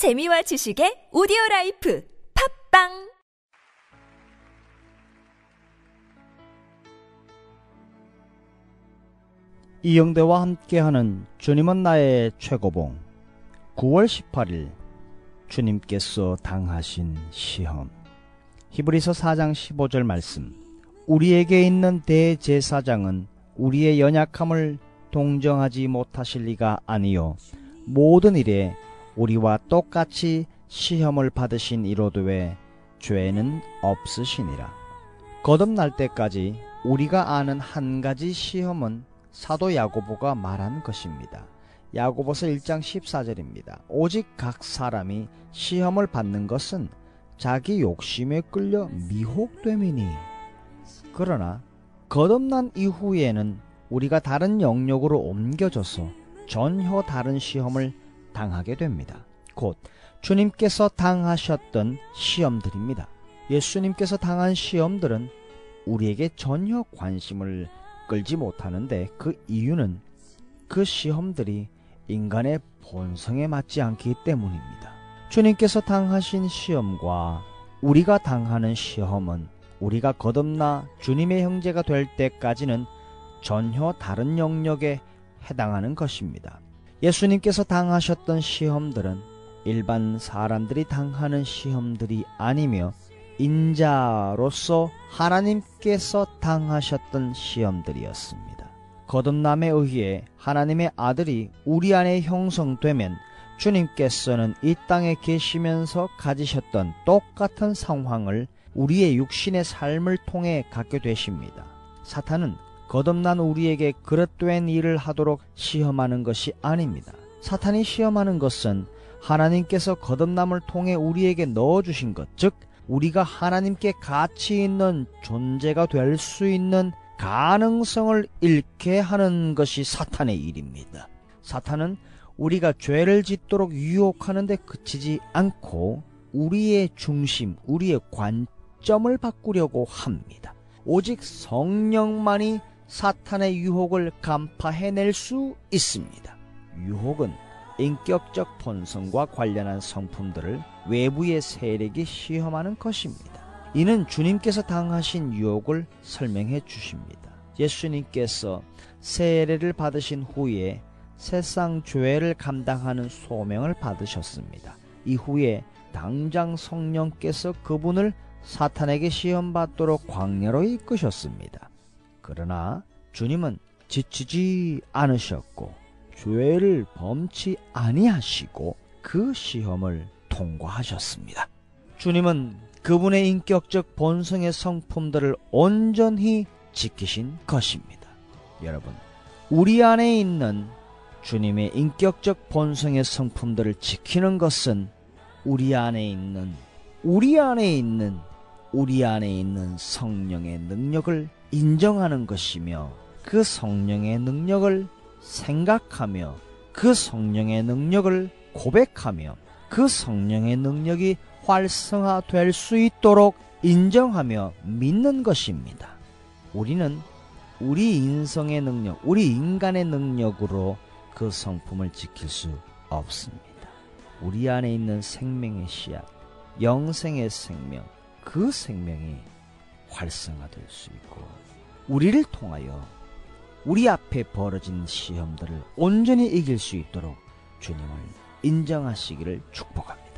재미와 지식의 오디오 life 팟빵! 이영대와 함께하는 주님은 나의 최고봉 9월 18일 주님께서 당하신 시험. 히브리서 4장 15절 말씀. 우리에게 있는 대제사장은 우리의 연약함을 동정하지 못하실 리가 아니요 모든 일에 우리와 똑같이 시험을 받으신 이로도에 죄는 없으시니라 거듭날 때까지 우리가 아는 한 가지 시험은 사도 야고보가 말한 것입니다. 야고보서 1장 14절입니다. 오직 각 사람이 시험을 받는 것은 자기 욕심에 끌려 미혹됨이니 그러나 거듭난 이후에는 우리가 다른 영역으로 옮겨져서 전혀 다른 시험을 당하게 됩니다. 곧 주님께서 당하셨던 시험들입니다. 예수님께서 당한 시험들은 우리에게 전혀 관심을 끌지 못하는데 그 이유는 그 시험들이 인간의 본성에 맞지 않기 때문입니다. 주님께서 당하신 시험과 우리가 당하는 시험은 우리가 거듭나 주님의 형제가 될 때까지는 전혀 다른 영역에 해당하는 것입니다. 예수님께서 당하셨던 시험들은 일반 사람들이 당하는 시험들이 아니며 인자로서 하나님께서 당하셨던 시험들이었습니다. 거듭남에 의해 하나님의 아들이 우리 안에 형성되면 주님께서는 이 땅에 계시면서 가지셨던 똑같은 상황을 우리의 육신의 삶을 통해 갖게 되십니다. 사탄은 거듭난 우리에게 그릇된 일을 하도록 시험하는 것이 아닙니다. 사탄이 시험하는 것은 하나님께서 거듭남을 통해 우리에게 넣어주신 것, 즉, 우리가 하나님께 가치 있는 존재가 될 수 있는 가능성을 잃게 하는 것이 사탄의 일입니다. 사탄은 우리가 죄를 짓도록 유혹하는데 그치지 않고 우리의 중심, 우리의 관점을 바꾸려고 합니다. 오직 성령만이 사탄의 유혹을 간파해낼 수 있습니다. 유혹은 인격적 본성과 관련한 성품들을 외부의 세력이 시험하는 것입니다. 이는 주님께서 당하신 유혹을 설명해 주십니다. 예수님께서 세례를 받으신 후에 세상 죄를 감당하는 소명을 받으셨습니다. 이후에 당장 성령께서 그분을 사탄에게 시험받도록 광야로 이끄셨습니다. 그러나 주님은 지치지 않으셨고 죄를 범치 아니하시고 그 시험을 통과하셨습니다. 주님은 그분의 인격적 본성의 성품들을 온전히 지키신 것입니다. 여러분, 우리 안에 있는 주님의 인격적 본성의 성품들을 지키는 것은 우리 안에 있는 우리 안에 있는 우리 안에 있는 성령의 능력을 인정하는 것이며 그 성령의 능력을 생각하며 그 성령의 능력을 고백하며 그 성령의 능력이 활성화될 수 있도록 인정하며 믿는 것입니다. 우리는 우리 인성의 능력, 우리 인간의 능력으로 그 성품을 지킬 수 없습니다. 우리 안에 있는 생명의 씨앗, 영생의 생명, 그 생명이 활성화될 수 있고, 우리를 통하여 우리 앞에 벌어진 시험들을 온전히 이길 수 있도록 주님을 인정하시기를 축복합니다.